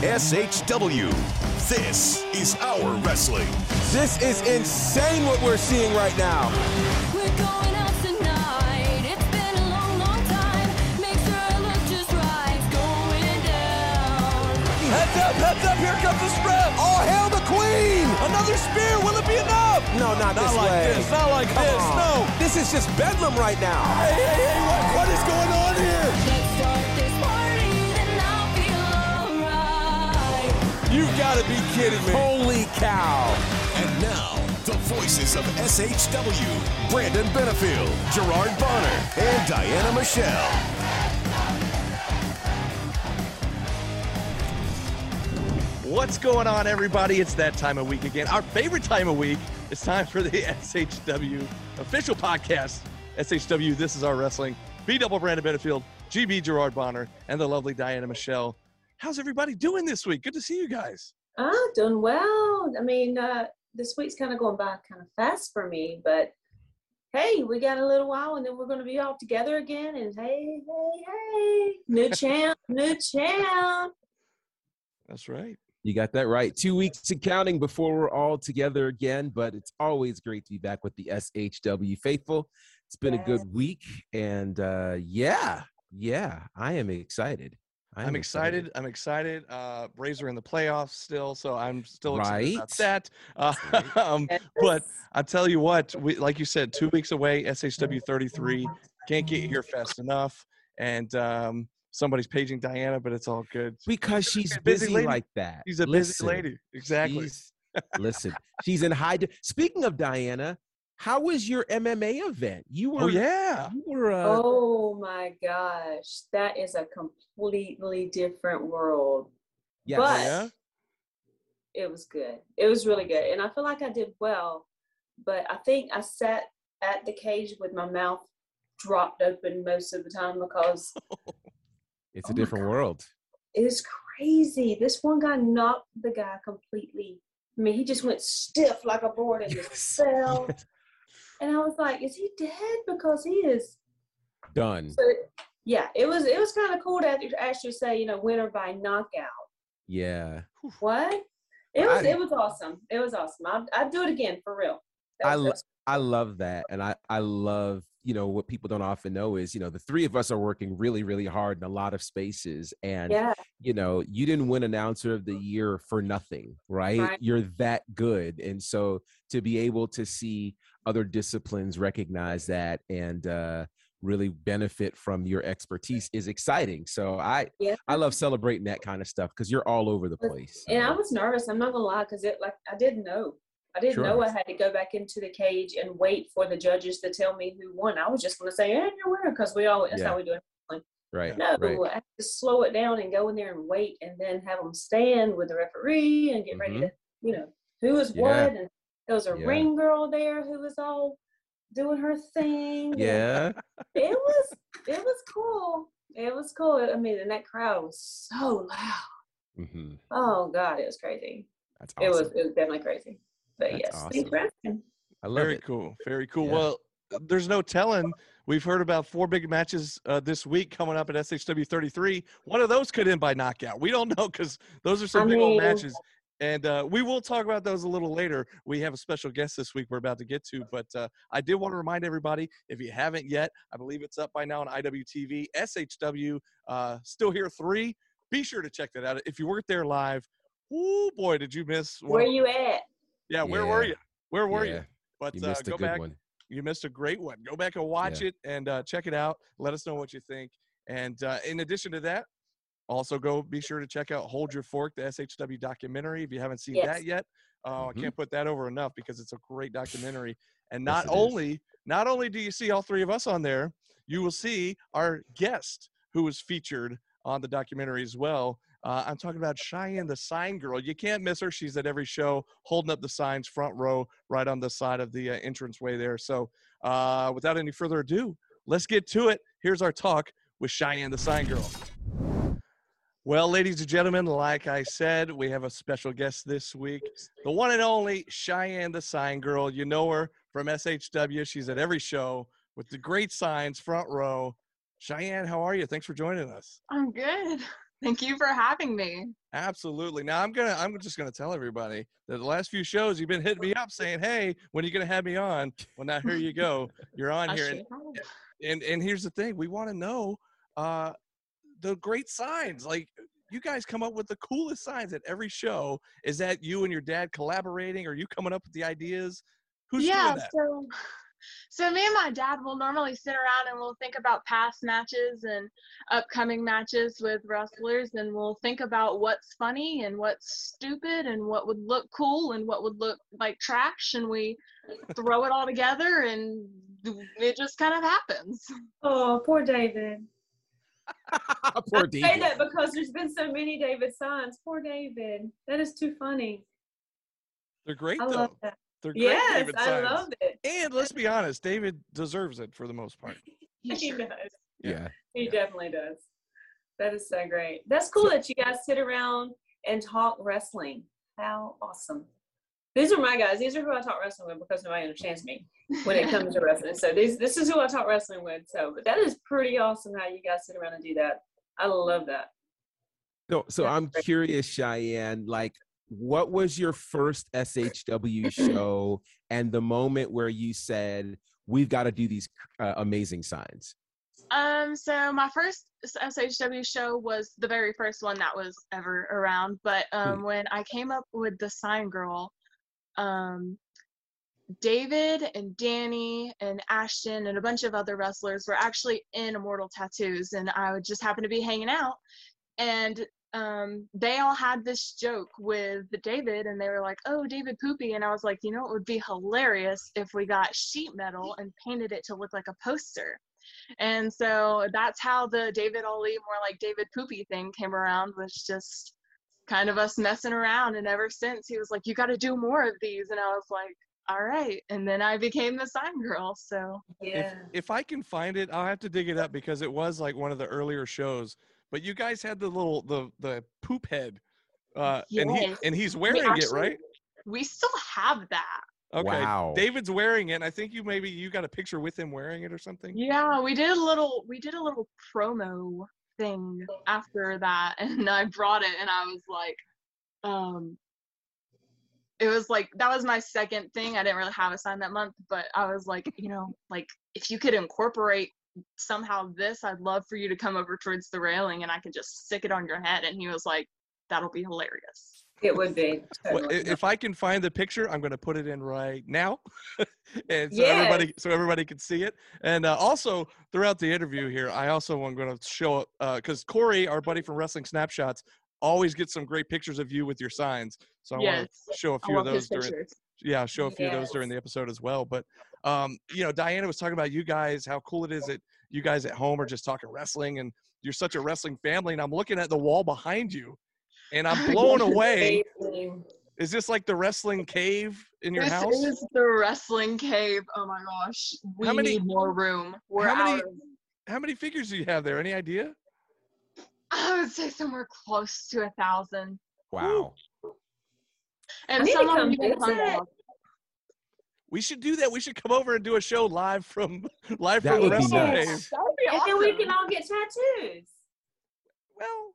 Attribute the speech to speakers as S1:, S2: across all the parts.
S1: SHW. This is our wrestling.
S2: This is insane what we're seeing right now.
S3: We're going out tonight. It's been a long, long time. Make sure I look just right. Going down.
S2: Heads up, heads up, here comes the spread. All hail the queen. Another spear, will it be enough? No, not,
S4: Not
S2: this
S4: like
S2: way.
S4: this, not like
S2: Come
S4: this,
S2: on.
S4: no.
S2: This is just bedlam right now.
S4: Hey, hey, hey, what, what is going on here? You've got to be kidding me.
S2: Holy cow.
S1: And now, the voices of SHW Brandon Benefield, Gerard Bonner, and Diana Michelle.
S5: What's going on, everybody? It's that time of week again. Our favorite time of week. It's time for the SHW official podcast. SHW, this is our wrestling. B double Brandon Benefield, GB Gerard Bonner, and the lovely Diana Michelle. How's everybody doing this week? Good to see you guys.
S6: Ah, doing well. I mean, uh, this week's kind of going by kind of fast for me, but hey, we got a little while and then we're going to be all together again. And hey, hey, hey, new champ, new champ.
S5: That's right.
S2: You got that right. Two weeks and counting before we're all together again, but it's always great to be back with the SHW faithful. It's been a good week, and uh, yeah, yeah, I am excited. I am
S5: I'm excited. I'm excited. Uh, Braves are in the playoffs still, so I'm still excited about that. Uh, um, but I tell you what, we, like you said, two weeks away, SHW 33. Can't get here fast enough. And um, somebody's paging Diana, but it's all good.
S2: because she's
S5: a busy
S2: busy, like that.
S5: She's a
S2: Listen,
S5: busy lady. Exactly.
S2: she's- listen, she's in high. De- Speaking of Diana, how was your MMA event? You were.
S5: Oh, yeah.
S2: You were. Uh,
S6: Oh my gosh, that is a completely different world.
S2: yes.
S6: but-
S5: Yeah.
S6: It was good. It was really good. And I feel like I did well, but I think I sat at the cage with my mouth dropped open most of the time because
S2: it's
S6: Oh
S2: a different world.
S6: it is crazy. This one guy knocked the guy completely. I mean, he just went stiff like a board and just
S2: Yes,
S6: fell.
S2: yes.
S6: And I was like, "Is he dead?" Because he is.
S2: Done.
S6: So, yeah, it was. It was kind of cool to actually say, you know, winner by knockout.
S2: Yeah.
S6: What? It was.
S2: I-
S6: it was awesome. It was awesome. I'd, I'd do it again for real. That
S2: I
S6: was-
S2: I love that. And I, I love, you know, what people don't often know is, you know, the three of us are working really, really hard in a lot of spaces. And,
S6: yeah.
S2: you know, you didn't win announcer of the year for nothing, right?
S6: Right.
S2: You're that good. And so to be able to see other disciplines recognize that and uh, really benefit from your expertise is exciting. So I,
S6: Yeah.
S2: I love celebrating that kind of stuff because you're all over the place.
S6: And I was nervous. I'm not gonna lie, because it like I didn't know. I didn't
S2: Sure.
S6: know I had to go back into the cage and wait for the judges to tell me who won. I was just gonna say, "Yeah, you're winner," because we all that's
S2: Yeah.
S6: how we do it.
S2: right.
S6: No,
S2: right.
S6: I had to slow it down and go in there and wait, and then have them stand with the referee and get ready to, you know, who was
S2: Mm-hmm. Yeah.
S6: what. And there was a
S2: Yeah.
S6: ring girl there who was all doing her thing.
S2: Yeah.
S6: it was it was cool. It was cool. I mean, and that crowd was so loud.
S2: hmm
S6: Oh God, it was crazy.
S2: That's
S6: It was it was definitely crazy. But
S2: That's
S6: yes,
S2: awesome.
S6: thanks for asking.
S2: I love
S5: Very
S2: it.
S5: cool. Very cool.
S2: Yeah.
S5: Well, there's no telling. We've heard about four big matches uh, this week coming up at SHW 33. One of those could end by knockout. We don't know because those are some
S6: I
S5: big old matches. And uh, we will talk about those a little later. We have a special guest this week we're about to get to. But uh, I did want to remind everybody if you haven't yet, I believe it's up by now on IWTV, SHW, uh, Still Here 3. Be sure to check that out. If you weren't there live, oh boy, did you miss one
S6: Where
S5: of-
S6: you at?
S5: Yeah, where were you? Where were
S2: Yeah,
S5: you? But
S2: You
S5: uh,
S2: missed a
S5: go
S2: good
S5: back.
S2: one.
S5: You missed a great one. Go back and watch
S2: Yeah.
S5: it and uh, check it out. Let us know what you think. And uh, in addition to that, also go be sure to check out Hold Your Fork, the SHW documentary. If you haven't seen
S6: Yes.
S5: that yet, uh,
S2: Mhm.
S5: I can't put that over enough because it's a great documentary. And not
S2: it is.
S5: only not only do you see all three of us on there, you will see our guest who was featured on the documentary as well. Uh, I'm talking about Cheyenne, the sign girl. You can't miss her. She's at every show, holding up the signs, front row, right on the side of the uh, entranceway there. So, uh, without any further ado, let's get to it. Here's our talk with Cheyenne, the sign girl. Well, ladies and gentlemen, like I said, we have a special guest this week, the one and only Cheyenne, the sign girl. You know her from SHW. She's at every show with the great signs, front row. Cheyenne, how are you? Thanks for joining us.
S7: I'm good. Thank you for having me.
S5: Absolutely. Now I'm gonna I'm just gonna tell everybody that the last few shows you've been hitting me up saying, "Hey, when are you gonna have me on?" Well, now here you go. You're on here, and, and and here's the thing: we want to know uh, the great signs. Like you guys come up with the coolest signs at every show. Is that you and your dad collaborating? Are you coming up with the ideas? Who's
S7: yeah,
S5: doing that?
S7: so so me and my dad will normally sit around and we'll think about past matches and upcoming matches with wrestlers and we'll think about what's funny and what's stupid and what would look cool and what would look like trash and we throw it all together and it just kind of happens.
S6: Oh, poor David.
S2: Poor David.
S6: I say that because there's been so many David signs. Poor David. That is too funny.
S5: They're great
S6: I
S5: though.
S6: love that.
S5: They're great
S6: Yes,
S5: David
S6: I
S5: signs.
S6: love it.
S5: And let's be honest, David deserves it for the most part.
S6: He
S7: sure-
S6: does.
S2: Yeah.
S6: He
S5: Yeah.
S6: definitely does. That is so great. That's cool that you guys sit around and talk wrestling. How awesome. These are my guys. These are who I talk wrestling with because nobody understands me when it comes to wrestling. So these this is who I talk wrestling with. So but that is pretty awesome how you guys sit around and do that. I love that.
S2: So, so
S6: That's
S2: I'm
S6: great.
S2: curious, Cheyenne. Like, what was your first SHW show, and the moment where you said, "We've got to do these uh, amazing signs"?
S7: Um, so my first SHW show was the very first one that was ever around. But um, when I came up with the Sign Girl, um, David and Danny and Ashton and a bunch of other wrestlers were actually in Immortal Tattoos, and I would just happen to be hanging out, and um, they all had this joke with David, and they were like, "Oh, David Poopy," and I was like, "You know, it would be hilarious if we got sheet metal and painted it to look like a poster." And so that's how the David Ali, more like David Poopy thing came around, was just kind of us messing around. And ever since, he was like, You got to do more of these. And I was like, All right. And then I became the sign girl. So
S5: if
S6: Yeah.
S5: if I can find it, I'll have to dig it up because it was like one of the earlier shows. But you guys had the little the the poop head, uh, and he and he's
S7: we
S5: wearing it, right?
S7: We still have that.
S5: Okay.
S2: Wow.
S5: David's wearing it. And I think you maybe you got a picture with him wearing it or something.
S7: Yeah, we did a little we did a little promo thing after that and I brought it and I was like um it was like that was my second thing. I didn't really have a sign that month, but I was like, you know, like if you could incorporate somehow this, I'd love for you to come over towards the railing and I can just stick it on your head and he was like that'll be hilarious.
S6: It would be.
S5: Well,
S6: totally.
S5: i- if I can find the picture, I'm going to put it in right now, and so
S6: Yes.
S5: everybody so everybody can see it. And uh, also throughout the interview here, I also am going to show because Corey, our buddy from Wrestling Snapshots, always gets some great pictures of you with your signs. So I want to show a few of those during yeah, show a few of those during the episode as well. But um, you know, Diana was talking about you guys, how cool it is that you guys at home are just talking wrestling, and you're such a wrestling family. And I'm looking at the wall behind you, and I'm blown away.
S6: Amazing.
S5: Is this like the wrestling cave in your
S7: this
S5: house?
S7: is the wrestling cave. Oh my gosh. We
S5: How many-
S7: need more room. We're
S5: how many-
S7: out
S5: How many figures do you have there? Any idea?
S7: I would say somewhere close to a thousand.
S2: Wow.
S7: And
S6: need
S7: some of them even
S6: visit.
S7: hung up.
S5: We should do that. We should come over and do a show live from live
S2: That
S5: from the
S2: would be
S5: wrestling
S2: nice.
S7: That would be awesome.
S6: And then we can all get tattoos.
S5: Well,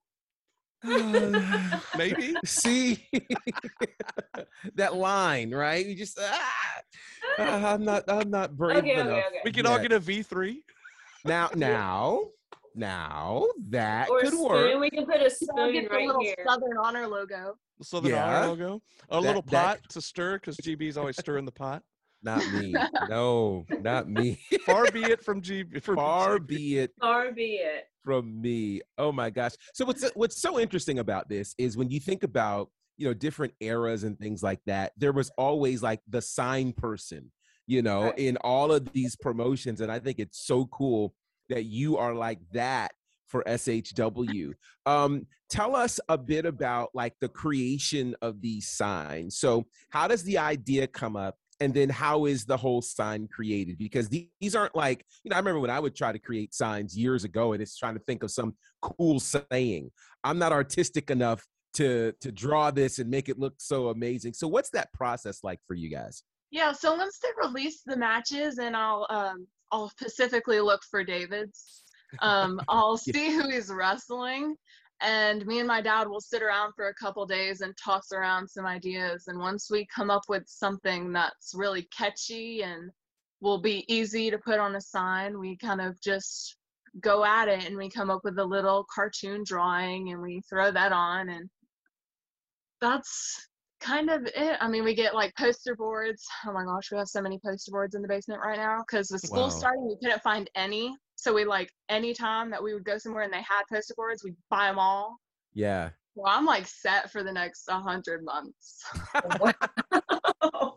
S5: maybe.
S2: See that line, right? You just ah, I'm not I'm not brave
S6: Okay, okay,
S2: enough.
S6: okay.
S5: We could all get a V3.
S2: now now now that
S6: Or a
S2: could
S6: spoon.
S2: work.
S6: We can put a
S7: I'll
S6: spoon
S7: get the
S6: right
S7: little
S6: here.
S7: Southern Honor logo.
S5: The Southern
S2: Yeah.
S5: Honor logo. A
S2: That-
S5: little
S2: that-
S5: pot to stir because GB's always stirring the pot.
S2: Not me. No, not me.
S5: Far be it from G. From
S2: Far
S5: GB.
S2: be it
S6: Far be it.
S2: from me. Oh my gosh. So what's what's so interesting about this is when you think about, you know, different eras and things like that, there was always like the sign person, you know,
S6: Right.
S2: in all of these promotions and I think it's so cool that you are like that for SHW. Um tell us a bit about like the creation of these signs. So, how does the idea come up and then how is the whole sign created? Because the- these aren't like you know i remember when i would try to create signs years ago and it's trying to think of some cool saying i'm not artistic enough to to draw this and make it look so amazing. So what's that process like for you guys?
S7: Yeah, so once they release the matches and I'll um I'll specifically look for David's. Um I'll see who he's wrestling and me and my dad will sit around for a couple days and toss around some ideas. And once we come up with something that's really catchy and will be easy to put on a sign we kind of just go at it and we come up with a little cartoon drawing and we throw that on. And that's kind of it. I mean we get like poster boards. Oh my gosh we have so many poster boards in the basement right now because the school
S2: Wow.
S7: starting. We couldn't find any so we like any time that we would go somewhere and they had poster boards we'd buy them all
S2: Yeah.
S7: well i'm like set for the next 100 months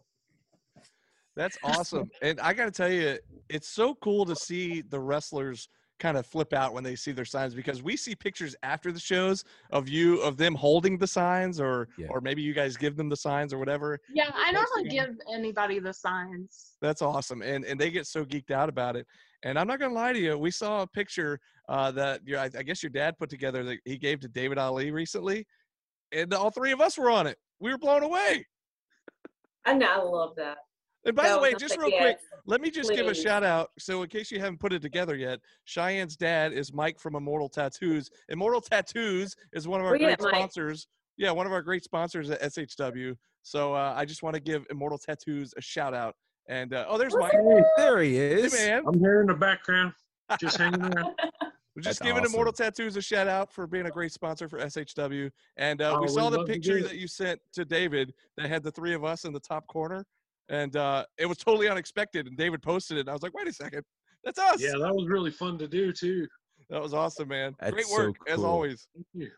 S5: That's awesome. and I got to tell you, it's so cool to see the wrestlers kind of flip out when they see their signs because we see pictures after the shows of you of them holding the signs or
S2: Yeah.
S5: or maybe you guys give them the signs or whatever.
S7: yeah i normally
S5: Yeah.
S7: give anybody the signs
S5: That's awesome. And and they get so geeked out about it. And I'm not gonna lie to you, we saw a picture uh, that your I, I guess your dad put together that he gave to David Ali recently, and all three of us were on it. We were blown away.
S6: I know, I love that.
S5: And by
S6: That
S5: the way,
S6: just
S5: real quick, let me just give a shout out. So, in case you haven't put it together yet, Cheyenne's dad is Mike from Immortal Tattoos. Immortal Tattoos is one of our
S6: you
S5: great
S6: at, Mike?
S5: sponsors. Yeah, one of our great sponsors at SHW. So, uh, I just want to give Immortal Tattoos a shout out. And uh, oh, there's Mike.
S8: Hey,
S2: There he is.
S5: Hey,
S2: is.
S5: man.
S8: I'm here in the background, just hanging around.
S5: We're just
S2: That's
S5: giving
S2: awesome.
S5: Immortal Tattoos a shout out for being a great sponsor for SHW. And uh,
S8: Oh,
S5: we
S8: we
S5: saw the picture
S8: do
S5: that you sent to David that had the three of us in the top corner. And uh, it was totally unexpected. And David posted it. And I was like, wait a second. That's us.
S8: Yeah, that was really fun to do too.
S5: That was awesome, man. Great
S2: That's so
S5: work as always.
S8: Thank you.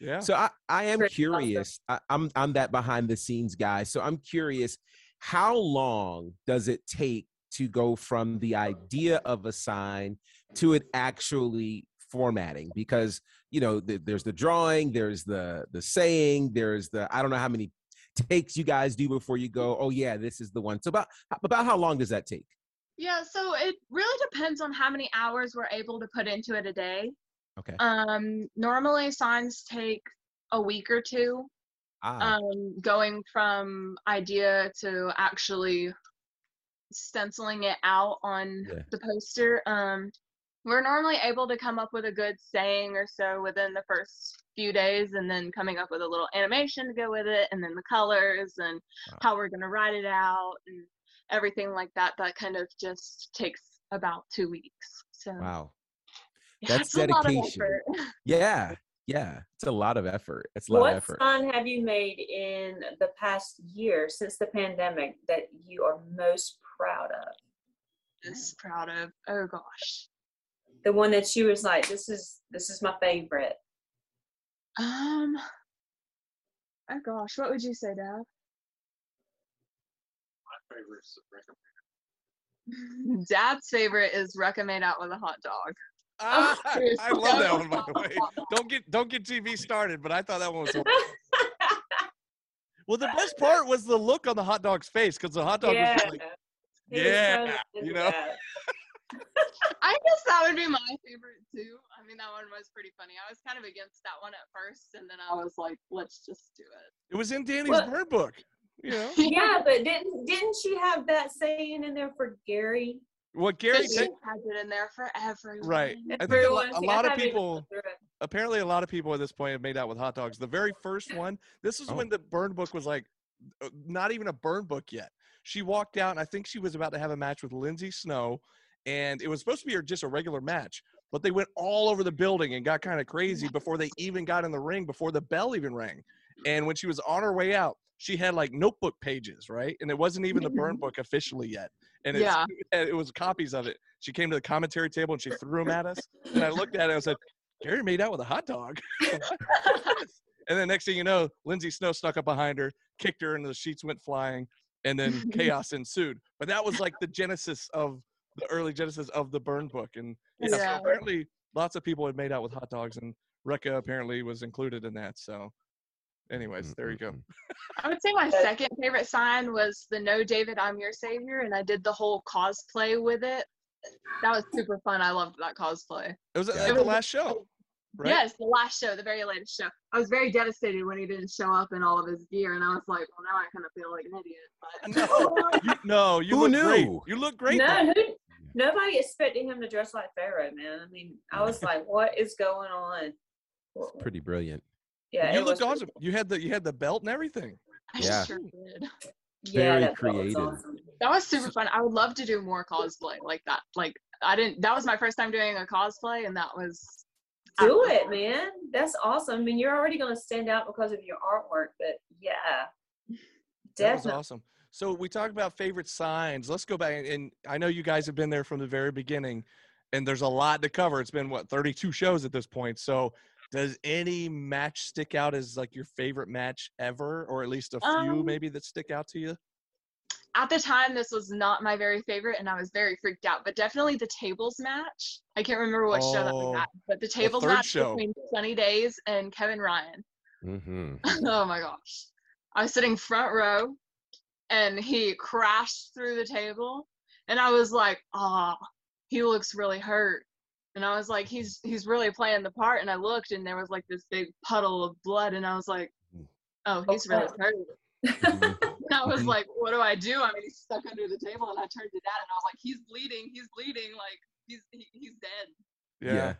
S5: Yeah.
S2: So I, I am curious. I, I'm I'm that behind the scenes guy. So I'm curious, how long does it take to go from the idea of a sign to it actually formatting? Because you know, th- there's the drawing, there's the the saying, there's the I don't know how many takes you guys do before you go. Oh yeah, this is the one. So about about how long does that take?
S7: yeah so it really depends on how many hours we're able to put into it a day
S2: Okay.
S7: um normally signs take a week or two
S2: Ah,
S7: um, going from idea to actually stenciling it out on
S2: Yeah.
S7: the poster. Um, we're normally able to come up with a good saying or so within the first few days, and then coming up with a little animation to go with it, and then the colors and
S2: Wow.
S7: how we're gonna write it out and everything like that. That kind of just takes about two weeks. So
S2: wow.
S7: yeah,
S2: That's
S7: it's a lot of
S2: dedication. Yeah, yeah. It's a lot of effort. It's a lot of effort.
S6: What
S2: effort.
S6: sign have you made in the past year since the pandemic that you are most proud of?
S7: Just proud of. Oh gosh.
S6: The one that she was like, "This is this is my favorite."
S7: Um. Oh gosh, what would you say, Dad?
S8: My favorite is recommend.
S7: Dad's favorite is Reka made out with a hot dog.
S5: Ah, I love that one, by the way. Don't get don't get GB started, but I thought that one was. hilarious. Well, the best part was the look on the hot dog's face because the hot dog
S6: yeah.
S5: was like,
S6: He was
S5: yeah, you know?
S7: I guess that would be my favorite too. I mean, that one was pretty funny. I was kind of against that one at first, and then I was like, let's just do it.
S5: it was in Danny's
S6: Well-
S5: burn book. You know
S6: Yeah, but didn't didn't she have that saying in there for Gary?
S5: What Gary
S7: she
S5: said.
S7: has it in there for everyone.
S5: Right. I think a, lo- a lot of people.
S6: looked through it.
S5: apparently a lot of people at this point have made out with hot dogs. The very first one, this was
S2: Oh.
S5: when the burn book was like uh, not even a burn book yet. She walked out and I think she was about to have a match with Lindsay Snow and it was supposed to be just a regular match, but they went all over the building and got kind of crazy before they even got in the ring before the bell even rang. And when she was on her way out, she had like notebook pages, right? And it wasn't even the burn mm-hmm. book officially yet. And
S7: Yeah.
S5: it was copies of it. She came to the commentary table and she threw them at us. And I looked at it and I said, Gary made out with a hot dog. and then next thing you know, Lindsay Snow snuck up behind her, kicked her, and the sheets went flying, and then chaos ensued. But that was like the genesis of the early genesis of the burn book. And yeah, apparently lots of people had made out with hot dogs, and Reka apparently was included in that. So, anyways, there you go.
S7: I would say my second favorite sign was the No David, I'm Your Savior, and I did the whole cosplay with it. That was super fun. I loved that cosplay.
S5: It was
S2: Yeah.
S5: at
S7: It
S5: the last show, right?
S7: Yes, the last show, the very latest show. I was very devastated when he didn't show up in all of his gear, and I was like, well, now I kind of feel like an idiot. But
S5: No, you, no, you
S2: Who
S5: look great.
S2: knew?
S5: You look great.
S6: No, who, nobody expected him to dress like Pharaoh, man. I mean, I was like, what is going on?
S2: It's pretty brilliant.
S6: Yeah,
S5: you
S6: it
S5: looked
S6: was
S5: awesome. You had the you had the belt and everything.
S7: I
S2: Yeah.
S7: sure did.
S6: Yeah,
S2: Very
S6: that felt
S2: creative.
S6: awesome.
S7: That was super fun. I would love to do more cosplay like that. Like I didn't. That was my first time doing a cosplay, and that was.
S6: Do it, man. That's awesome. I mean, you're already gonna stand out because of your artwork, but yeah,
S5: That was awesome. So we talked about favorite signs. Let's go back and I know you guys have been there from the very beginning and there's a lot to cover. It's been what 32 shows at this point. So does any match stick out as like your favorite match ever or at least a few
S7: Um,
S5: maybe that stick out to you?
S7: At the time, this was not my very favorite, and I was very freaked out. But definitely the tables match. I can't remember what show that
S5: Oh,
S7: was at, but the tables
S5: third
S7: match
S5: show.
S7: between Sunny Days and Kevin Ryan.
S2: hmm
S7: oh my gosh. I was sitting front row and he crashed through the table and I was like, "Ah, he looks really hurt." And I was like, "He's he's really playing the part." And I looked and there was like this big puddle of blood and I was like, "Oh, he's really hurt." And I was
S2: Mhm.
S7: like, "What do I do?" I mean, he's stuck under the table and I turned to dad and I was like, "He's bleeding. He's bleeding. Like he's he, he's dead."
S2: Yeah.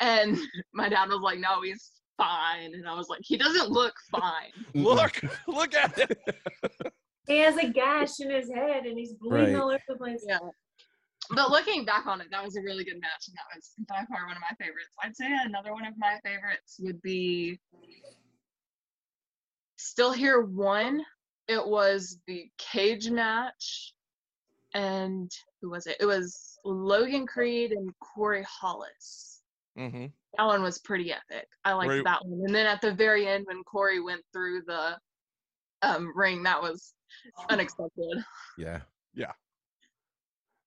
S7: And my dad was like, "No, he's fine." And I was like, "He doesn't look fine."
S5: Look, look at it.
S6: He has a gash in his head and he's bleeding
S2: Right.
S6: all over the place.
S7: Yeah. But looking back on it, that was a really good match, and that was by far one of my favorites. I'd say another one of my favorites would be Still Here One. It was the cage match, and who was it? It was Logan Creed and Corey Hollis.
S5: hmm
S7: That one was pretty epic. I liked
S5: Right.
S7: that one. And then at the very end, when Corey went through the um, ring, that was unexpected.
S2: Yeah. Yeah.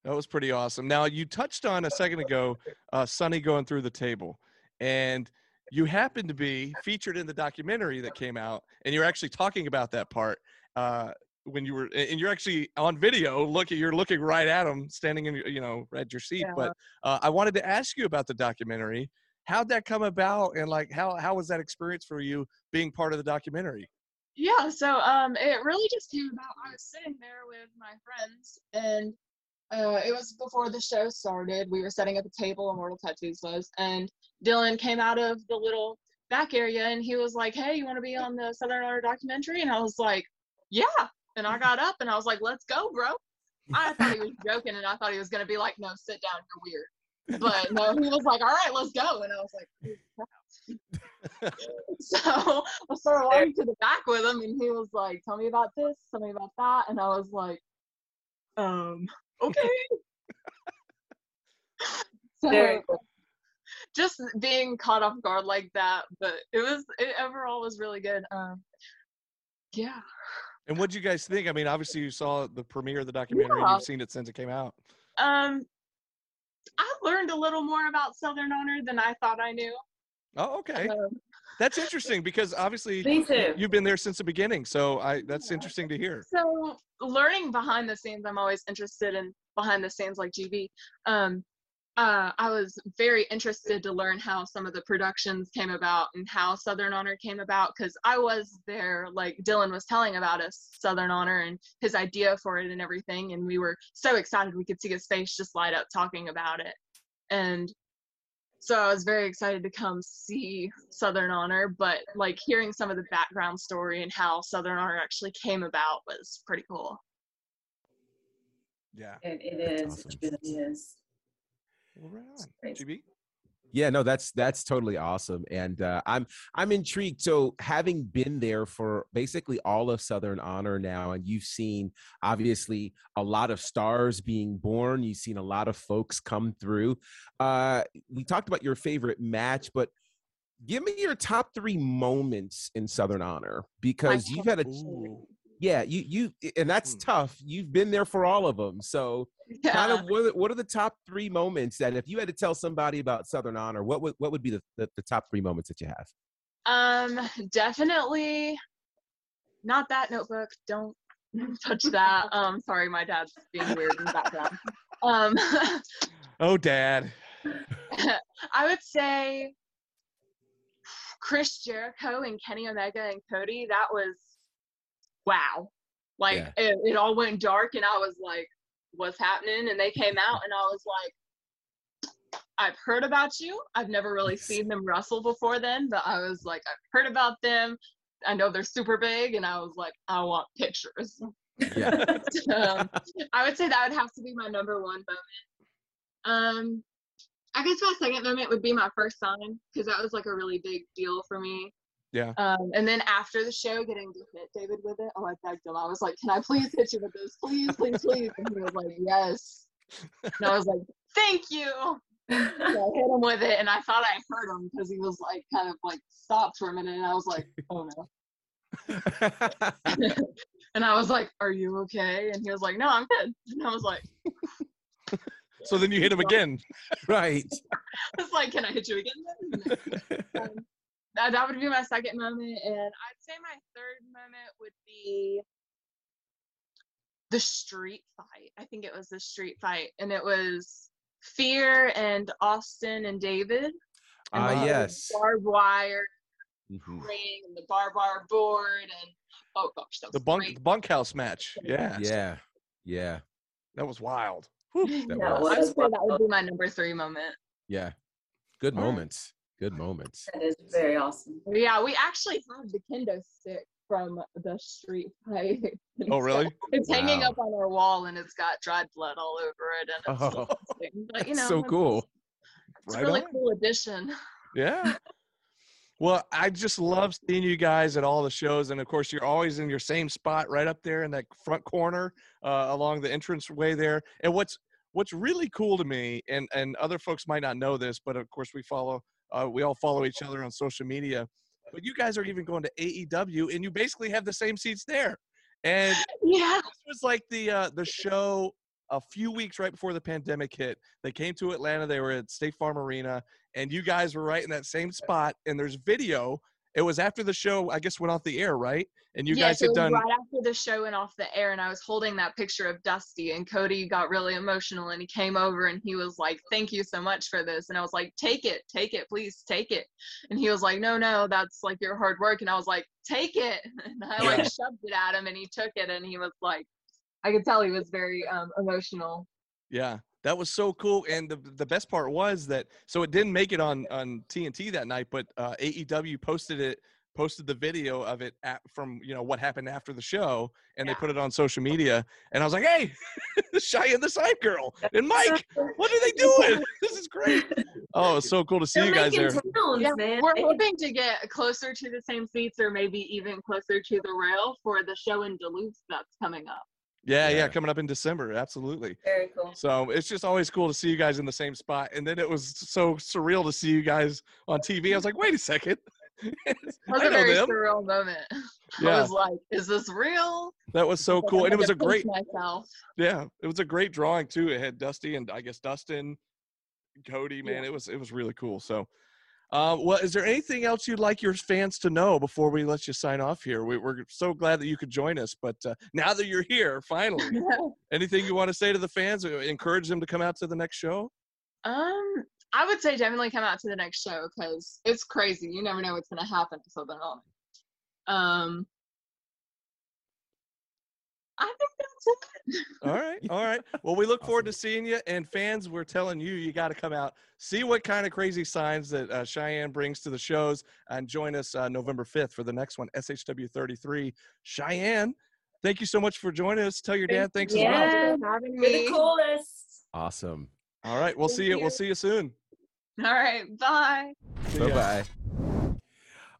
S5: That was pretty awesome. Now you touched on a second ago, uh, Sonny going through the table, and you happened to be featured in the documentary that came out, and you're actually talking about that part uh, when you were, and you're actually on video. Look, you're looking right at him, standing in, you know, at your seat.
S7: Yeah.
S5: But uh, I wanted to ask you about the documentary. How'd that come about, and like how how was that experience for you being part of the documentary?
S7: Yeah, so um, it really just came about. I was sitting there with my friends, and uh, it was before the show started. We were setting up a table, Immortal Tattoos was, and Dylan came out of the little back area, and he was like, "Hey, you want to be on the Southern Honor documentary?" And I was like, "Yeah." And I got up, and I was like, "Let's go, bro." I thought he was joking, and I thought he was gonna be like, "No, sit down, you're weird." But no, he was like, "All right, let's go," and I was like, so I started walking to the back with him, and he was like, "Tell me about this, tell me about that," and I was like, "Um, okay." so
S6: Very
S7: just being caught off guard like that, but it was it overall was really good. Um, yeah,
S5: And what'd you guys think? I mean, obviously you saw the premiere of the documentary. and
S7: Yeah.
S5: You've seen it since it came out.
S7: um, I learned a little more about Southern Honor than I thought I knew.
S5: Oh, okay.
S7: Um,
S5: That's interesting because obviously you've been there since the beginning. So I that's interesting to hear.
S7: So learning behind the scenes, I'm always interested in behind the scenes like GB. Um, uh, I was very interested to learn how some of the productions came about and how Southern Honor came about because I was there, like Dylan was telling about us, Southern Honor and his idea for it and everything, and we were so excited we could see his face just light up talking about it, and so I was very excited to come see Southern Honor, but like hearing some of the background story and how Southern Honor actually came about was pretty cool.
S5: Yeah.
S6: It, it
S2: That's awesome.
S6: It really is.
S5: Well, right on. GB?
S2: Yeah, no, that's that's totally awesome, and uh, I'm I'm intrigued. So, having been there for basically all of Southern Honor now, and you've seen obviously a lot of stars being born. You've seen a lot of folks come through. Uh, we talked about your favorite match, but give me your top three moments in Southern Honor because you've had a
S5: Ooh.
S2: Yeah you you and that's
S5: Hmm.
S2: tough. You've been there for all of them, so
S7: Yeah.
S2: kind of what are, the, what are the top three moments that if you had to tell somebody about southern honor what would what would be the, the, the top three moments that you have
S7: Um, definitely not that notebook. Don't touch that. Um, sorry, my dad's being weird in the background. Um,
S5: Oh, Dad.
S7: I would say Chris Jericho and Kenny Omega and Cody. That was wow. Like
S2: Yeah.
S7: it, it all went dark, and I was like, "What's happening?" And they came out, and I was like, I've heard about you. I've never really seen them wrestle before then, but I was like, I've heard about them. I know they're super big, and I was like, I want pictures.
S2: Yeah.
S7: um, I would say that would have to be my number one moment. Um, I guess my second moment would be my first sign because that was like a really big deal for me.
S5: Yeah.
S7: Um, and then after the show, getting to hit David with it, oh, I begged him. I was like, "Can I please hit you with this, please, please, please?" And he was like, "Yes." And I was like, "Thank you." So I hit him with it, and I thought I heard him because he was like kind of like stopped for a minute, and I was like, "Oh no." and I was like, "Are you okay?" And he was like, "No, I'm good." And I was like,
S5: So then you hit him again.
S2: right.
S7: I was like, "Can I hit you again?" then?" That, that would be my second moment, and I'd say my third moment would be the street fight. I think it was the street fight, and it was Fear and Austin and David. and
S2: Ah,
S7: the
S2: yes.
S7: Barbed wire
S2: Mhm.
S7: ring and the barbed wire board and oh gosh, that was
S5: The bunk
S7: great.
S5: the bunkhouse match. Yeah.
S2: Yeah. Yeah.
S5: That was wild.
S2: That
S6: That
S2: was.
S7: I would
S6: was
S7: say that would be my number three moment.
S2: Yeah. Good
S6: All right.
S2: moments. Good moments.
S6: That is very awesome.
S7: Yeah, we actually have the kendo stick from the street fight.
S5: Oh really?
S7: got- It's hanging up on our wall and it's got dried blood all over it and it's
S2: Oh.
S7: But you know,
S2: That's so
S7: it's-
S2: cool.
S7: It's
S5: Right
S7: a really
S5: on.
S7: cool addition.
S5: Yeah. Well, I just love seeing you guys at all the shows, and of course, you're always in your same spot, right up there in that front corner, uh, along the entrance way there. And what's what's really cool to me, and and other folks might not know this, but of course, we follow, uh, we all follow each other on social media. But you guys are even going to AEW, and you basically have the same seats there. And
S7: Yeah.
S5: this was like the uh, the show a few weeks right before the pandemic hit. They came to Atlanta. They were at State Farm Arena, and you guys were right in that same spot. And there's video. It was after the show, I guess, went off the air, right? And you guys
S7: it
S5: had
S7: was
S5: done.
S7: right after the show went off the air, and I was holding that picture of Dusty, and Cody got really emotional, and he came over and he was like, "Thank you so much for this," and I was like, "Take it, take it, please take it," and he was like, "No, no, that's like your hard work," and I was like, "Take it," and I like shoved it at him, and he took it, and he was like, I could tell he was very um, emotional.
S5: Yeah, that was so cool. And the the best part was that so it didn't make it on on TNT that night, but uh, AEW posted it posted the video of it at, from you know what happened after the show and they put it on social media and i was like hey Cheyenne the side girl and mike what are they doing this is great oh it's so cool to see
S6: They're
S5: you guys
S6: making
S5: there
S6: towns,
S7: Yeah,
S6: man.
S7: we're hoping to get closer to the same seats, or maybe even closer to the rail for the show in Duluth that's coming up.
S5: Yeah yeah
S2: Yeah.
S5: coming up in december absolutely
S6: Very cool.
S5: So it's just always cool to see you guys in the same spot. And then it was so surreal to see you guys on TV. I was like, wait a second.
S7: It was
S5: I
S7: a
S5: know
S7: very
S5: them.
S7: surreal moment. I was like, "Is this real?"
S5: that was so cool. And it was a great,
S7: myself.
S5: yeah, it was a great drawing too. It had Dusty and I guess Dustin, Cody, man. It was, it was really cool. So, uh, well, is there anything else you'd like your fans to know before we let you sign off here? We, we're so glad that you could join us. But uh, now that you're here, finally, anything you want to say to the fans? Encourage them to come out to the next show?
S7: um, I would say definitely come out to the next show because it's crazy. You never know what's gonna happen at Southern Element. Um, I think that's it.
S5: All right, all right. Well, we look forward to seeing you. And fans, we're telling you, you got to come out, see what kind of crazy signs that uh, Cheyenne brings to the shows, and join us uh, November 5th for the next one, SHW 33. Cheyenne, thank you so much for joining us. Tell your dad thanks as well.
S6: Yeah.
S7: Thank you for having
S6: You're the
S7: me.
S6: coolest.
S2: Awesome.
S5: All right, we'll
S7: Thank
S5: see you. We'll see you soon.
S7: All right, bye.
S2: Bye bye.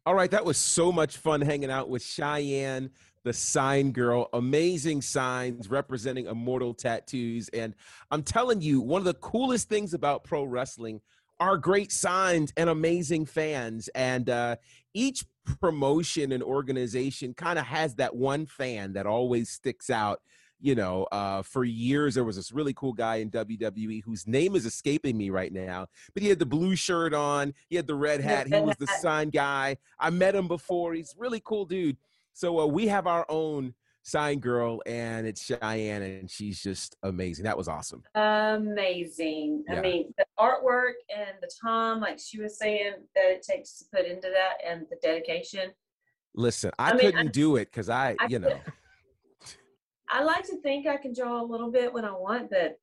S2: All right, that was so much fun hanging out with Cheyenne, the sign girl. Amazing signs representing immortal tattoos. And I'm telling you, one of the coolest things about pro wrestling are great signs and amazing fans. And uh, each promotion and organization kind of has that one fan that always sticks out. You know, uh, for years there was this really cool guy in WWE whose name is escaping me right now, but he had the blue shirt on, he had the red hat, he was the sign guy. I met him before. He's a really cool dude. So uh, we have our own sign girl, and it's Cheyenne, and she's just amazing. That was awesome.
S6: Amazing.
S2: Yeah.
S6: I mean, the artwork and the time, like she was saying, that it takes to put into that and the dedication.
S2: Listen, I,
S6: I mean,
S2: couldn't
S6: I-
S2: do it because I,
S6: I
S2: you know,
S6: I like to think I can draw a little bit when I want, but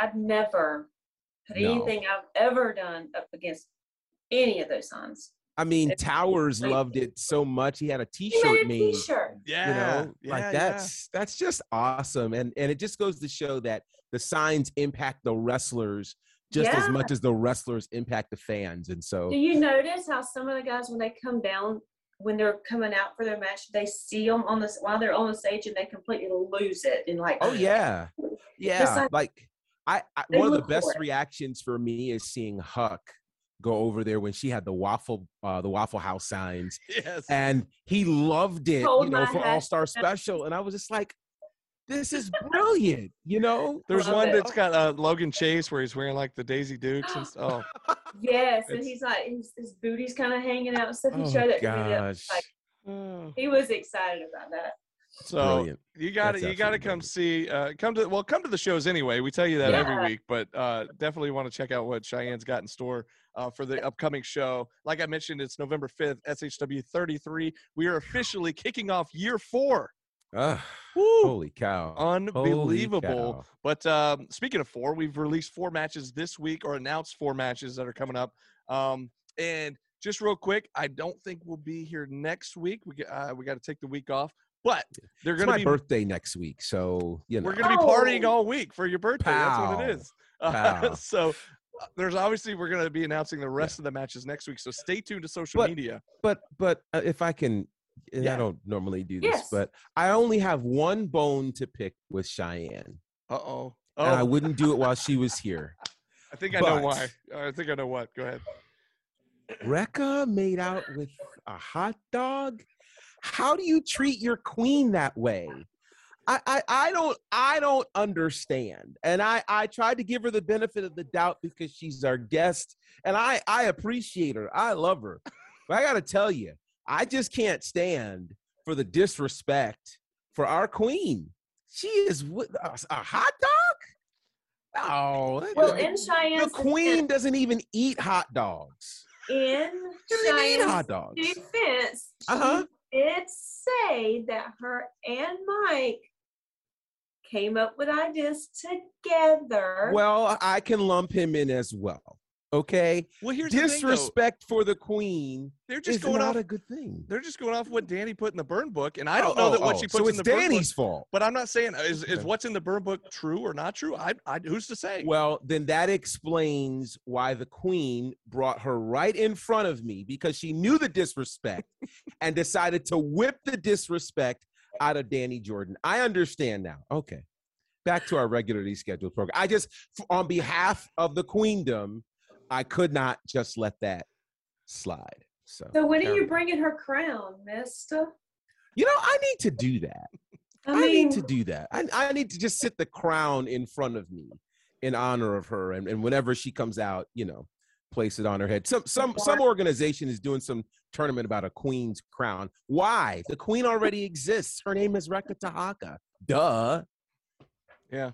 S6: I've never put
S2: No.
S6: anything I've ever done up against any of those signs.
S2: I mean,
S6: It's
S2: Towers
S6: crazy.
S2: loved it so much. He had a
S6: He
S2: T-shirt
S6: made a
S2: made.
S6: T-shirt.
S5: Yeah.
S2: you know
S5: yeah,
S2: like
S5: yeah.
S2: that's that's just awesome and and it just goes to show that the signs impact the wrestlers just as much as the wrestlers impact the fans and so
S6: Do you notice how some of the guys, when they come down, when they're coming out for their match, they see them on this while they're on the stage and they completely lose it and like,
S2: oh yeah yeah
S6: like-
S2: like i, I one of the best reactions for me is seeing huck go over there when she had the waffle uh the waffle house signs
S5: Yes.
S2: and he loved it
S6: Hold
S2: you know for all star special and i was just like this is brilliant you know
S5: There's
S6: Love
S5: one
S6: it.
S5: that's got uh, Logan Chase where he's wearing like the Daisy Dukes and stuff. Oh,
S6: yes, and he's like his, his booty's kind of hanging out and stuff. He
S2: oh
S6: showed it to me.
S2: gosh
S6: Like
S5: oh.
S6: he was excited about that.
S5: So
S2: brilliant
S5: you got to you got to come
S2: brilliant.
S5: see uh, come to well come to the shows anyway. We tell you that every week, but uh, definitely want to check out what Cheyenne's got in store uh, for the upcoming show. Like I mentioned, it's November fifth, SHW 33. We are officially kicking off year four. Woo!
S2: holy cow Holy
S5: Unbelievable.
S2: cow.
S5: But um, speaking of four, we've released four matches this week or announced four matches that are coming up. Um, and just real quick, I don't think we'll be here next week. We uh, we got to take the week off, but they're
S2: It's
S5: going to
S2: my
S5: be
S2: birthday next week, so you know.
S5: we're going to be partying
S6: Oh.
S5: all week for your birthday. That's what it is. Uh, so uh, there's obviously we're going to be announcing the rest of the matches next week. So stay tuned to social
S2: But-
S5: media.
S2: but but uh, if I can, and
S5: Yeah.
S2: I don't normally do this,
S6: Yes.
S2: but I only have one bone to pick with Cheyenne,
S5: Uh oh.
S2: and I
S5: Oh,
S2: wouldn't do it while she was here.
S5: I think I know why. I think I know what. Go ahead.
S2: Reka made out with a hot dog. How do you treat your queen that way? I, I, I don't I don't understand. And I, I tried to give her the benefit of the doubt because she's our guest. And I, I appreciate her. I love her. But I gotta tell you, I just can't stand for the disrespect for our queen. She is with a, a hot dog? Oh,
S6: Well,
S2: the-
S6: in
S2: Cheyenne,
S6: the
S2: queen doesn't even eat hot dogs.
S6: in
S2: She doesn't even
S6: Cheyenne's
S2: hot dogs.
S6: defense,
S2: Uh-huh.
S6: she did say that her and Mike came up with ideas together.
S2: Well, I can lump him in as well. Okay,
S5: Well, here's the thing,
S2: disrespect for the queen
S5: They're
S2: is
S5: just going
S2: not
S5: off.
S2: a good thing.
S5: They're just going off what Danny put in the burn book, and I don't
S2: Oh,
S5: know that
S2: oh,
S5: what
S2: oh,
S5: she puts
S2: so
S5: in
S2: it's
S5: the burn book.
S2: Danny's fault.
S5: But I'm not saying is is
S2: Okay.
S5: what's in the burn book true or not true. I, I who's to say?
S2: Well, then that explains why the queen brought her right in front of me because she knew the disrespect and decided to whip the disrespect out of Danny Jordan. I understand now. Okay. Back to our regularly scheduled program. I just, on behalf of the queendom, I could not just let that slide. So,
S6: so when are you bringing her crown, Mister?
S2: you know, I need to do that.
S6: I
S2: I, need to do that. I, I need to just sit the crown in front of me in honor of her, and, and whenever she comes out, you know, place it on her head. Some some some organization is doing some tournament about a queen's crown. Why? The queen already exists. Her name is Reka Tehaka. Duh.
S5: yeah.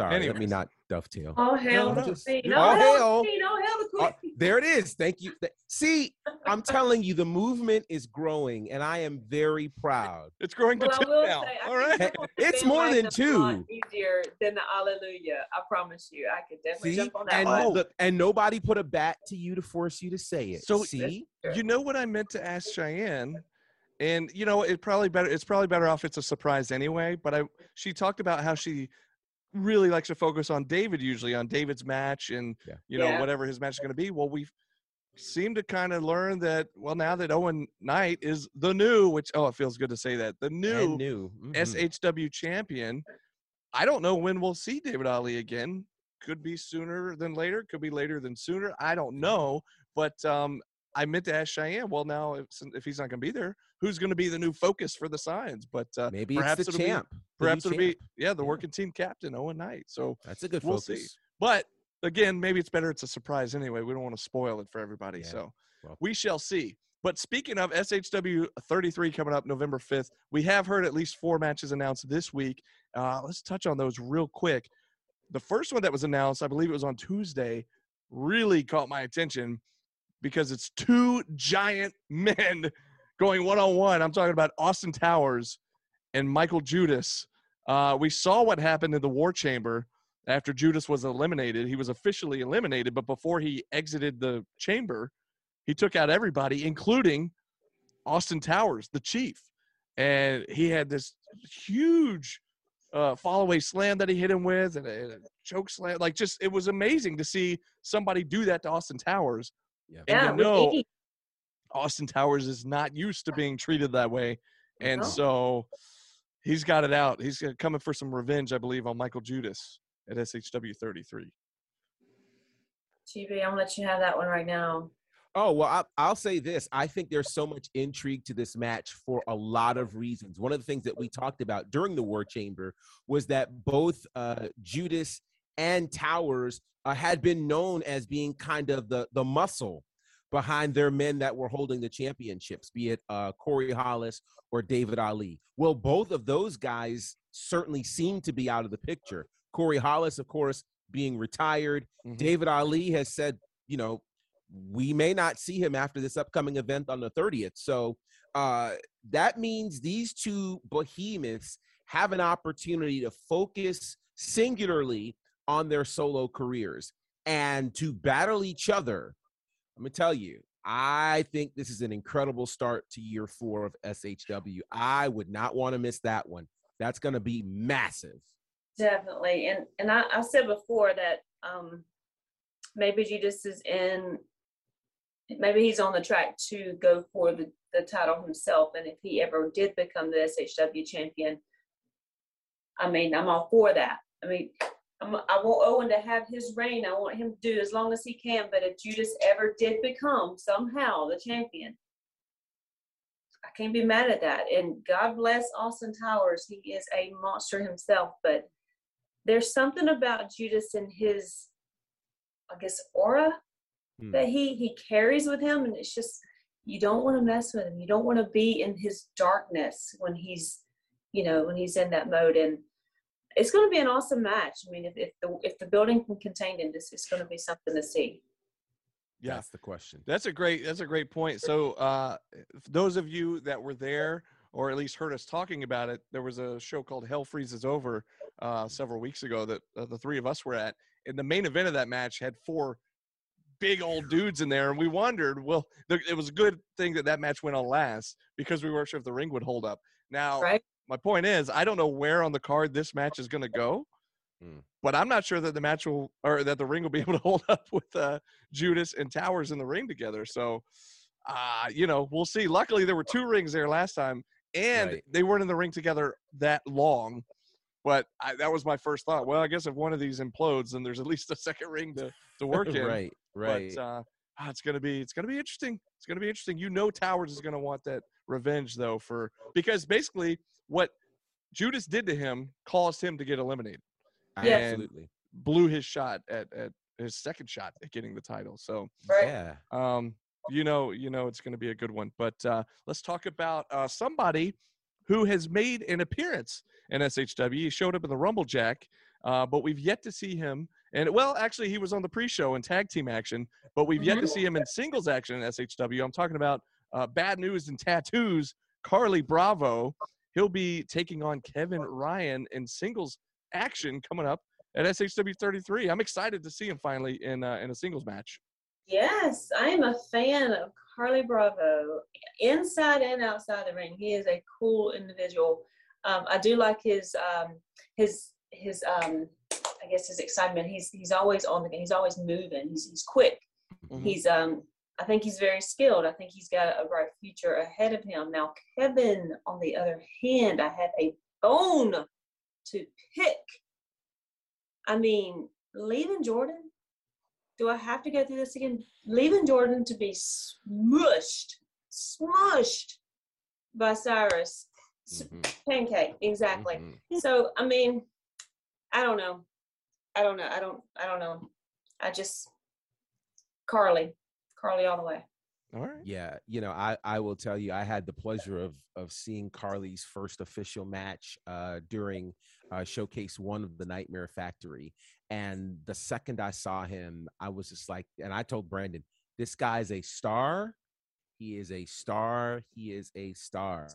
S2: Sorry, let me not dovetail.
S6: all hail
S5: no.
S6: the queen.
S2: All
S6: All hail
S2: hail.
S6: the queen. All hail the
S2: Uh, there it is. Thank you. See, I'm telling you, the movement is growing, and I am very proud.
S5: It's growing to
S6: Well, I
S5: two
S6: will
S5: now.
S6: say, I
S5: All
S6: think
S5: right.
S6: that one
S2: It's
S6: been
S2: more than
S6: up a lot
S2: two.
S6: Easier than the Alleluia. I promise you. I could definitely
S2: See,
S6: jump on that
S2: and
S6: one.
S2: look, and nobody put a bat to you to force you to say it.
S5: So-
S2: see,
S5: You know what I meant to ask Cheyenne, and you know it probably better. It's probably better off it's a surprise anyway. But I she talked about how she really likes to focus on David usually on David's match and
S2: Yeah.
S5: you know
S6: Yeah.
S5: whatever his match is going to be. Well, we seem to kind of learn that well now that Owen Knight is the new, which oh it feels good to say that the new
S2: and new Mhm.
S5: SHW champion. I don't know when we'll see David Ali again. Could be sooner than later. Could be later than sooner. I don't know. But um, I meant to ask Cheyenne. Well, now if, if he's not going to be there, who's going to be the new focus for the signs? But uh,
S2: Maybe
S5: perhaps
S2: it's the
S5: be-
S2: champ. the
S5: perhaps it'll be yeah the
S2: Yeah.
S5: working team captain Owen Knight. So,
S2: That's a good
S5: we'll
S2: focus.
S5: see. but again, maybe it's better it's a surprise anyway. We don't want to spoil it for everybody.
S2: Yeah.
S5: So
S2: Well-
S5: we shall see. But speaking of SHW 33 coming up November 5th, we have heard at least four matches announced this week. Uh, let's touch on those real quick. The first one that was announced, I believe it was on Tuesday, really caught my attention because it's two giant men going one on one. I'm talking about Austin Towers and Michael Judas. Uh, we saw what happened in the War Chamber. after Judas was eliminated. He was officially eliminated, but before he exited the chamber, he took out everybody, including Austin Towers, the chief. And he had this huge uh, fall away slam that he hit him with and a, and a choke slam. Like, just it was amazing to see somebody do that to Austin Towers.
S2: Yeah.
S5: And
S6: Yeah,
S5: you
S6: with
S5: know, Austin Towers is not used to being treated that way. And
S6: No.
S5: so he's got it out. He's coming for some revenge, I believe, on Michael Judas at SHW 33.
S6: GB, I'm gonna let you have that one right now.
S2: Oh, well, I, I'll say this. I think there's so much intrigue to this match for a lot of reasons. One of the things that we talked about during the War Chamber was that both uh, Judas and Towers uh, had been known as being kind of the, the muscle behind their men that were holding the championships, be it uh, Corey Hollis or David Ali. Well, both of those guys certainly seem to be out of the picture. Corey Hollis, of course, being retired.
S5: Mhm.
S2: David Ali has said, you know, we may not see him after this upcoming event on the 30th. So uh, that means these two behemoths have an opportunity to focus singularly on their solo careers and to battle each other. Going to tell you, I think this is an incredible start to year four of SHW. I would not want to miss that one. That's going to be massive.
S6: Definitely. And and I, I said before that um maybe Judas is in maybe he's on the track to go for the, the title himself. And if he ever did become the SHW champion, I mean, I'm all for that. I mean, I'm, I want Owen to have his reign. I want him to do as long as he can. But if Judas ever did become somehow the champion, I can't be mad at that. And God bless Austin Towers. He is a monster himself. But there's something about Judas and his, I guess, aura
S2: Hmm.
S6: that he he carries with him, and it's just you don't want to mess with him. You don't want to be in his darkness when he's, you know, when he's in that mode. And it's going to be an awesome match. I mean, if, if the if the building can contain him, it's, is going to be something to see.
S5: Yeah.
S2: That's the question.
S5: That's a great that's a great point. So uh those of you that were there or at least heard us talking about it, there was a show called Hell Freezes Over uh several weeks ago that uh, the three of us were at. And the main event of that match had four big old dudes in there and we wondered, well, th- it was a good thing that that match went on last because we weren't sure if the ring would hold up. Now,
S6: Right?
S5: My point is, I don't know where on the card this match is going to go,
S2: Hmm.
S5: but I'm not sure that the match will or that the ring will be able to hold up with uh, Judas and Towers in the ring together. So, uh, you know, we'll see. Luckily, there were two rings there last time, and
S2: Right.
S5: they weren't in the ring together that long. But I, that was my first thought. Well, I guess if one of these implodes, then there's at least a second ring to, to work in.
S2: right, right.
S5: But uh, ah, it's gonna be it's gonna be interesting. It's gonna be interesting. You know, Towers is gonna want that revenge though for because basically what Judas did to him caused him to get eliminated,
S6: Yeah.
S2: Absolutely.
S5: blew his shot at at his second shot at getting the title. So
S6: Right?
S2: Yeah.
S5: um, you know, you know, it's going to be a good one. But uh, let's talk about uh, somebody who has made an appearance in SHW. He showed up in the Rumble Jack, uh, but we've yet to see him. And well, actually, he was on the pre-show in tag team action, but we've yet to see him in singles action in SHW. I'm talking about uh, Bad News and Tattoos, Carly Bravo. He'll be taking on Kevin Ryan in singles action coming up at SHW 33. I'm excited to see him finally in uh, in a singles match.
S6: Yes, I am a fan of Carly Bravo, inside and outside the ring. He is a cool individual. Um, I do like his um, his his um, I guess his excitement. He's he's always on the he's always moving. He's he's quick.
S5: Mhm.
S6: He's um I think he's very skilled. I think he's got a bright future ahead of him. Now Kevin, on the other hand, I have a bone to pick. I mean, leaving Jordan. Do I have to go through this again? Leaving Jordan to be smushed, smushed by Cyrus.
S2: Mhm,
S6: Pancake, exactly.
S2: mhm.
S6: So I mean, I don't know. I don't know. I don't. I don't know. I just Carly, Carly all the way.
S5: All right.
S2: Yeah, you know, I I will tell you, I had the pleasure of of seeing Carly's first official match uh, during uh, Showcase One of the Nightmare Factory, and the second I saw him, I was just like, and I told Brandon, this guy's a star. He is a star. He is a star.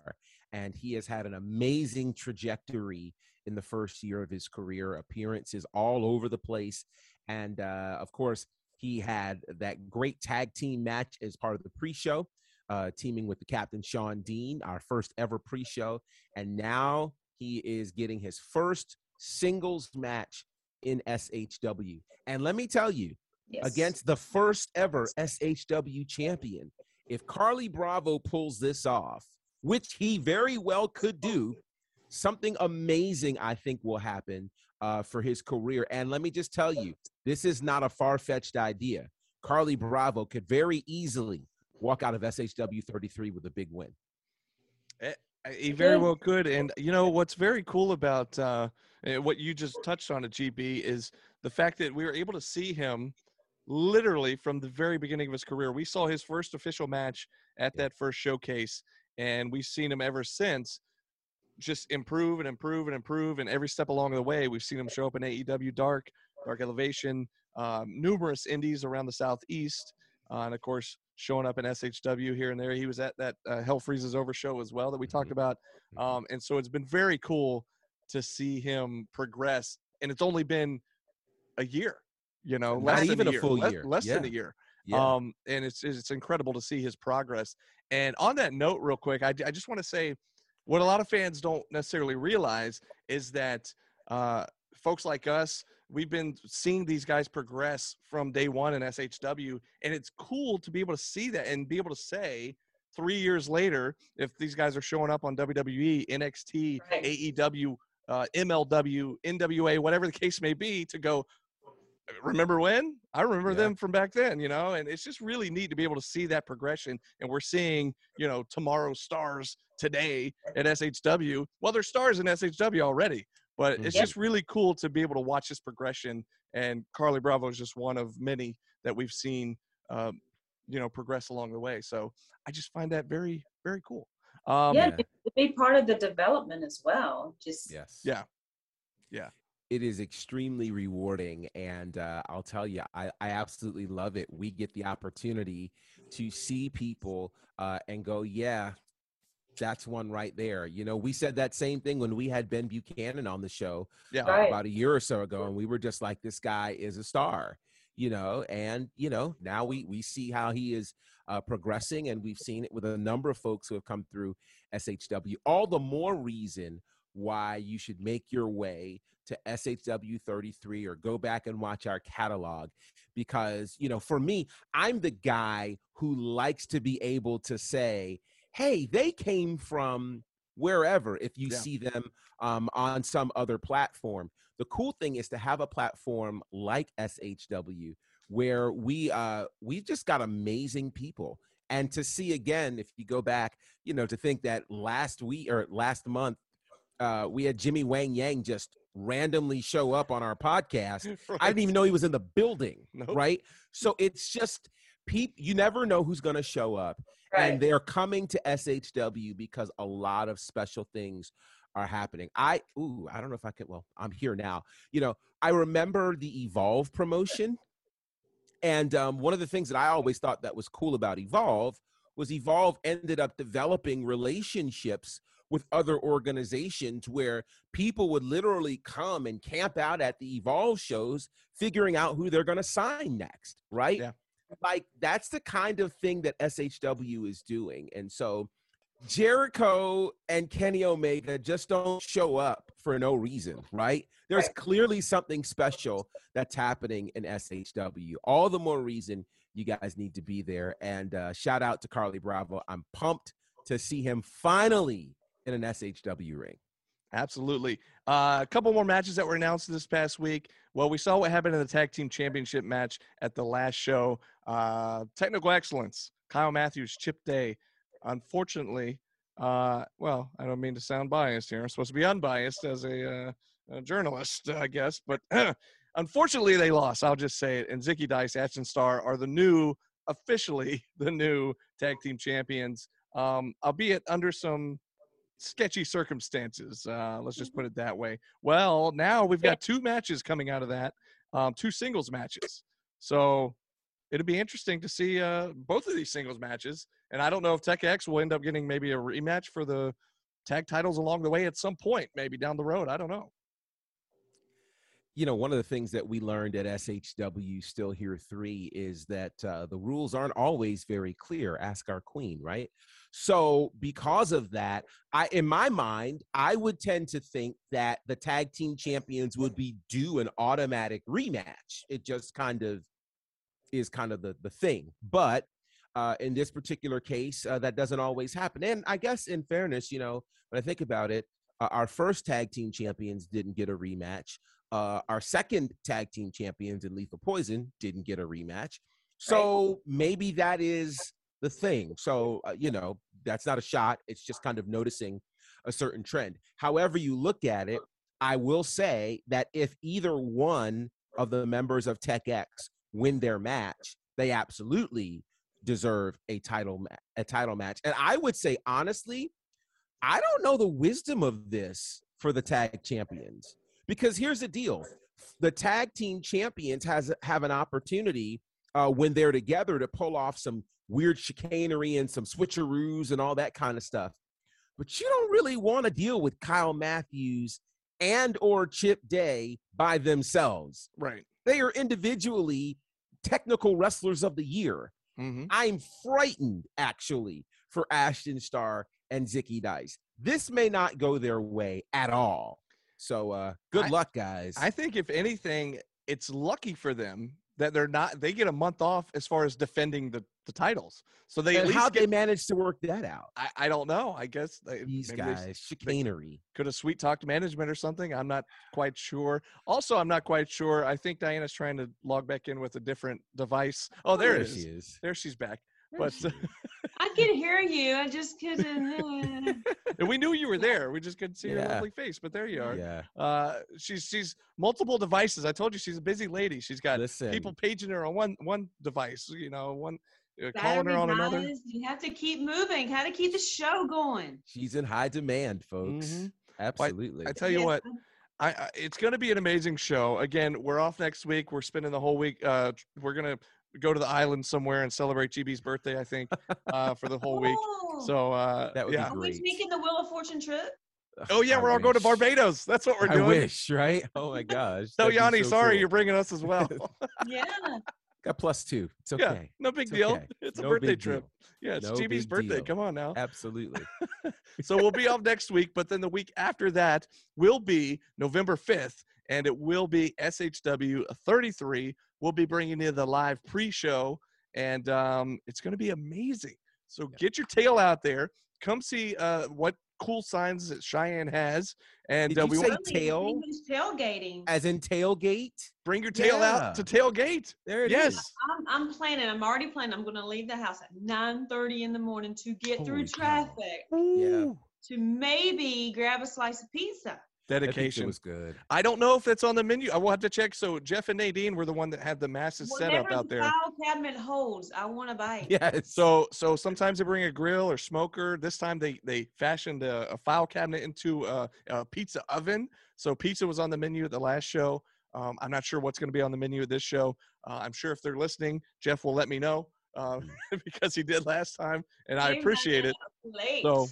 S2: And he has had an amazing trajectory in the first year of his career, appearances all over the place. And uh, of course, he had that great tag team match as part of the pre show, uh, teaming with the captain Shawn Dean, our first ever pre show. And now he is getting his first singles match in SHW. And let me tell you,
S6: Yes.
S2: against the first ever SHW champion. If Carly Bravo pulls this off, which he very well could do, something amazing I think will happen uh, for his career. And let me just tell you, this is not a far fetched idea. Carly Bravo could very easily walk out of SHW 33 with a big win.
S5: Eh, He very well could. And you know what's very cool about uh, eh, what you just touched on at GB is the fact that we were able to see him literally from the very beginning of his career. We saw his first official match at that first showcase, and we've seen him ever since just improve and improve and improve. And every step along the way, we've seen him show up in AEW Dark, Dark Elevation, um, numerous indies around the Southeast, uh, and of course, showing up in SHW here and there. He was at that uh, Hell Freezes Over show as well that we talked
S2: Mhm.
S5: about. Um, and so it's been very cool to see him progress. And it's only been a year, you know,
S2: Not
S5: less than
S2: even a
S5: year,
S2: full
S5: less,
S2: year.
S5: less than a year.
S2: Yeah.
S5: Um, and it's it's incredible to see his progress. And on that note, real quick, I, I just want to say what a lot of fans don't necessarily realize is that uh, folks like us, we've been seeing these guys progress from day one in SHW, and it's cool to be able to see that and be able to say three years later, if these guys are showing up on WWE, NXT,
S6: Right.
S5: AEW, uh, MLW, NWA, whatever the case may be, to go. Remember when? I remember
S2: Yeah.
S5: them from back then, you know, and it's just really neat to be able to see that progression. And we're seeing, you know, tomorrow's stars today at SHW. Well, they're stars in SHW already, but it's
S2: Mhm.
S5: just really cool to be able to watch this progression. And Carly Bravo is just one of many that we've seen, um, you know, progress along the way. So I just find that very, very cool. Um,
S6: yeah,
S2: yeah.
S6: to be part of the development as well. Just
S2: Yes.
S5: Yeah, yeah.
S2: it is extremely rewarding and uh, i'll tell you I, I absolutely love it we get the opportunity to see people uh, and go yeah that's one right there you know we said that same thing when we had ben buchanan on the show
S5: Yeah.
S2: uh,
S6: Right.
S2: about a year or so ago and we were just like this guy is a star you know and you know now we we see how he is uh, progressing and we've seen it with a number of folks who have come through shw all the more reason why you should make your way to shw 33 or go back and watch our catalog because you know for me i'm the guy who likes to be able to say hey they came from wherever if you
S5: Yeah.
S2: see them um, on some other platform the cool thing is to have a platform like shw where we uh we've just got amazing people and to see again if you go back you know to think that last week or last month uh we had jimmy wang yang just randomly show up on our podcast I didn't even know he was in the building,
S5: Nope.
S2: right? So it's just peep. You never know who's going to show up,
S6: right.
S2: and they're coming to SHW because a lot of special things are happening. I ooh, I don't know if I can. Well, I'm here now. You know, I remember the Evolve promotion, and um, one of the things that I always thought that was cool about Evolve was Evolve ended up developing relationships with other organizations where people would literally come and camp out at the Evolve shows, figuring out who they're going to sign next, right?
S5: Yeah.
S2: Like that's the kind of thing that SHW is doing. And so Jericho and Kenny Omega just don't show up for no reason, right? There's
S6: Right.
S2: clearly something special that's happening in SHW. All the more reason you guys need to be there. And uh, shout out to Carly Bravo. I'm pumped to see him finally in an SHW ring.
S5: Absolutely. Uh, a couple more matches that were announced this past week. Well, we saw what happened in the tag team championship match at the last show. Uh, technical excellence. Kyle Matthews, Chip Day. Unfortunately, uh, well, I don't mean to sound biased here. I'm supposed to be unbiased as a, uh, a journalist, I guess, but unfortunately, they lost. I'll just say it. And Zicky Dice, Ashton Starr are the new, officially the new tag team champions, um, albeit under some sketchy circumstances. Uh, let's just put it that way. Well, now we've got two matches coming out of that, um, two singles matches. So it'll be interesting to see uh, both of these singles matches. And I don't know if Tech X will end up getting maybe a rematch for the tag titles along the way at some point, maybe down the road. I don't know.
S2: You know, one of the things that we learned at SHW Still Here 3 is that uh, the rules aren't always very clear. Ask our queen, right? So, because of that, I, in my mind, I would tend to think that the tag team champions would be due an automatic rematch. It just kind of is kind of the, the thing. But uh, in this particular case, uh, that doesn't always happen. And I guess, in fairness, you know, when I think about it, uh, our first tag team champions didn't get a rematch. Uh, our second tag team champions in Lethal Poison didn't get a rematch. So maybe that is the thing. So, uh, you know, that's not a shot. It's just kind of noticing a certain trend. However, you look at it, I will say that if either one of the members of Tech X win their match, they absolutely deserve a title ma- a title match. And I would say honestly, I don't know the wisdom of this for the tag champions because here's the deal: the tag team champions has have an opportunity uh, when they're together to pull off some weird chicanery and some switcheroos and all that kind of stuff. But you don't really want to deal with Kyle Matthews and or Chip Day by themselves.
S5: Right.
S2: They are individually technical wrestlers of the year.
S5: Mm-hmm.
S2: I'm frightened actually for Ashton Starr and Zicky Dice. This may not go their way at all. So uh good
S5: I-
S2: luck, guys.
S5: I think if anything, it's lucky for them that they're not. They get a month off as far as defending the the titles. So they
S2: and how
S5: get,
S2: they managed to work that out.
S5: I, I don't know. I guess they,
S2: These
S5: maybe they
S2: guys, chicanery.
S5: could have sweet talked management or something. I'm not quite sure. Also, I'm not quite sure. I think Diana's trying to log back in with a different device. Oh, there, it is.
S2: she is.
S5: There she's back.
S2: There
S5: But.
S6: I can hear you. I just couldn't.
S5: and we knew you were there. We just couldn't see your lovely face. But there you are.
S2: yeah.
S5: Uh, she's she's multiple devices. I told you she's a busy lady. She's got
S2: Listen,
S5: people paging her on one one device. You know, one uh, calling her
S6: be
S5: on another.
S6: nice. You have to keep moving. How to keep the show going.
S2: she's in high demand, folks.
S5: Mhm.
S2: Absolutely.
S5: I tell you
S6: Yes,
S5: what, I, I it's going to be an amazing show. Again, we're off next week. We're spending the whole week. Uh, we're gonna go to the island somewhere and celebrate GB's birthday. I think uh, for the whole week. So uh,
S2: That would be
S5: yeah.
S6: Are we
S2: great.
S6: taking the Wheel of Fortune trip?
S5: Oh yeah,
S2: I
S5: we're all going to. Barbados. That's what we're doing.
S2: I
S5: doing.
S2: wish, right? Oh my gosh.
S5: Tell Yanni,
S2: so
S5: sorry,
S2: cool.
S5: you're bringing us as well.
S6: Yeah.
S2: got plus two. It's
S5: yeah,
S2: okay.
S5: no big
S2: It's
S5: deal.
S2: okay.
S5: It's a
S2: No
S5: birthday trip.
S2: deal.
S5: Yeah, it's
S2: No
S5: GB's birthday.
S2: deal.
S5: Come on now.
S2: Absolutely.
S5: so we'll be off next week, but then the week after that will be November 5th, and it will be SHW 33. We'll be bringing you the live pre-show, and um, it's going to be amazing. So get your tail out there. Come see uh, what cool signs that Cheyenne has, and
S2: Did
S5: uh,
S2: you
S5: we
S2: say
S5: want
S2: tail?
S6: Tailgating.
S2: As in tailgate?
S5: bring your tail out to tailgate.
S2: There it is.
S5: Yes.
S6: I'm, I'm planning. I'm already planning. I'm going to leave the house at 9:30 in the morning to get
S2: Holy
S6: through traffic
S2: Yeah.
S6: To maybe grab a slice of pizza.
S2: That pizza
S5: Dedication.
S2: was good.
S5: I don't know if that's on the menu. I will have to check. So Jeff and Nadine were the one that had the massive set up
S6: Whatever
S5: out there.
S6: file cabinet holds, I want to bite.
S2: Yeah.
S5: So so sometimes they bring a grill or smoker. This time they they fashioned a, a file cabinet into a, a pizza oven. So pizza was on the menu at the last show. Um, I'm not sure what's going to be on the menu at this show. Uh, I'm sure if they're listening, Jeff will let me know uh, because he did last time, and I
S6: Amen.
S5: appreciate it.
S6: Late.
S5: So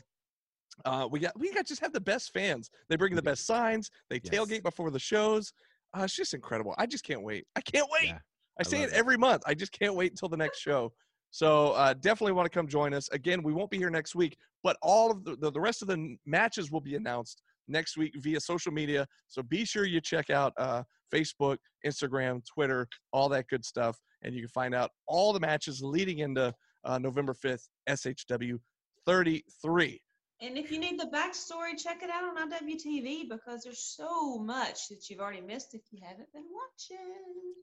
S5: uh, we got we got just have the best fans. They bring the best signs. They
S2: Yes.
S5: tailgate before the shows. Uh, it's just incredible. I just can't wait. I can't wait.
S2: Yeah,
S5: I
S2: I
S5: say it
S2: it.
S5: every month. I just can't wait until the next show. So uh, definitely want to come join us. Again, we won't be here next week, but all of the, the, the rest of the matches will be announced next week via social media. So be sure you check out uh, Facebook, Instagram, Twitter, all that good stuff. And you can find out all the matches leading into uh, November 5th, SHW 33.
S6: And if you need the backstory, check it out on IWTV because there's so much that you've already missed if you haven't been watching.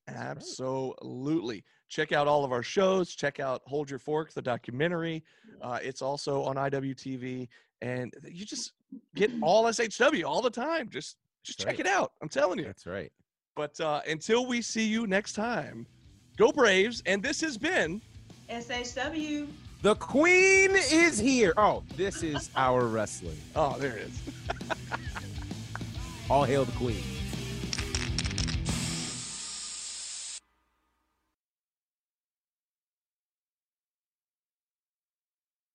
S5: Absolutely. Check out all of our shows. Check out Hold Your Fork, the documentary. Uh, it's also on IWTV, and you just get all SHW all the time. Just just
S2: That's
S5: check
S2: right.
S5: it out. I'm telling you.
S2: That's right.
S5: But uh, until we see you next time, go Braves! And this has been
S6: SHW.
S2: The queen is here. Oh, this is our wrestling.
S5: oh, there it is.
S2: All hail the queen.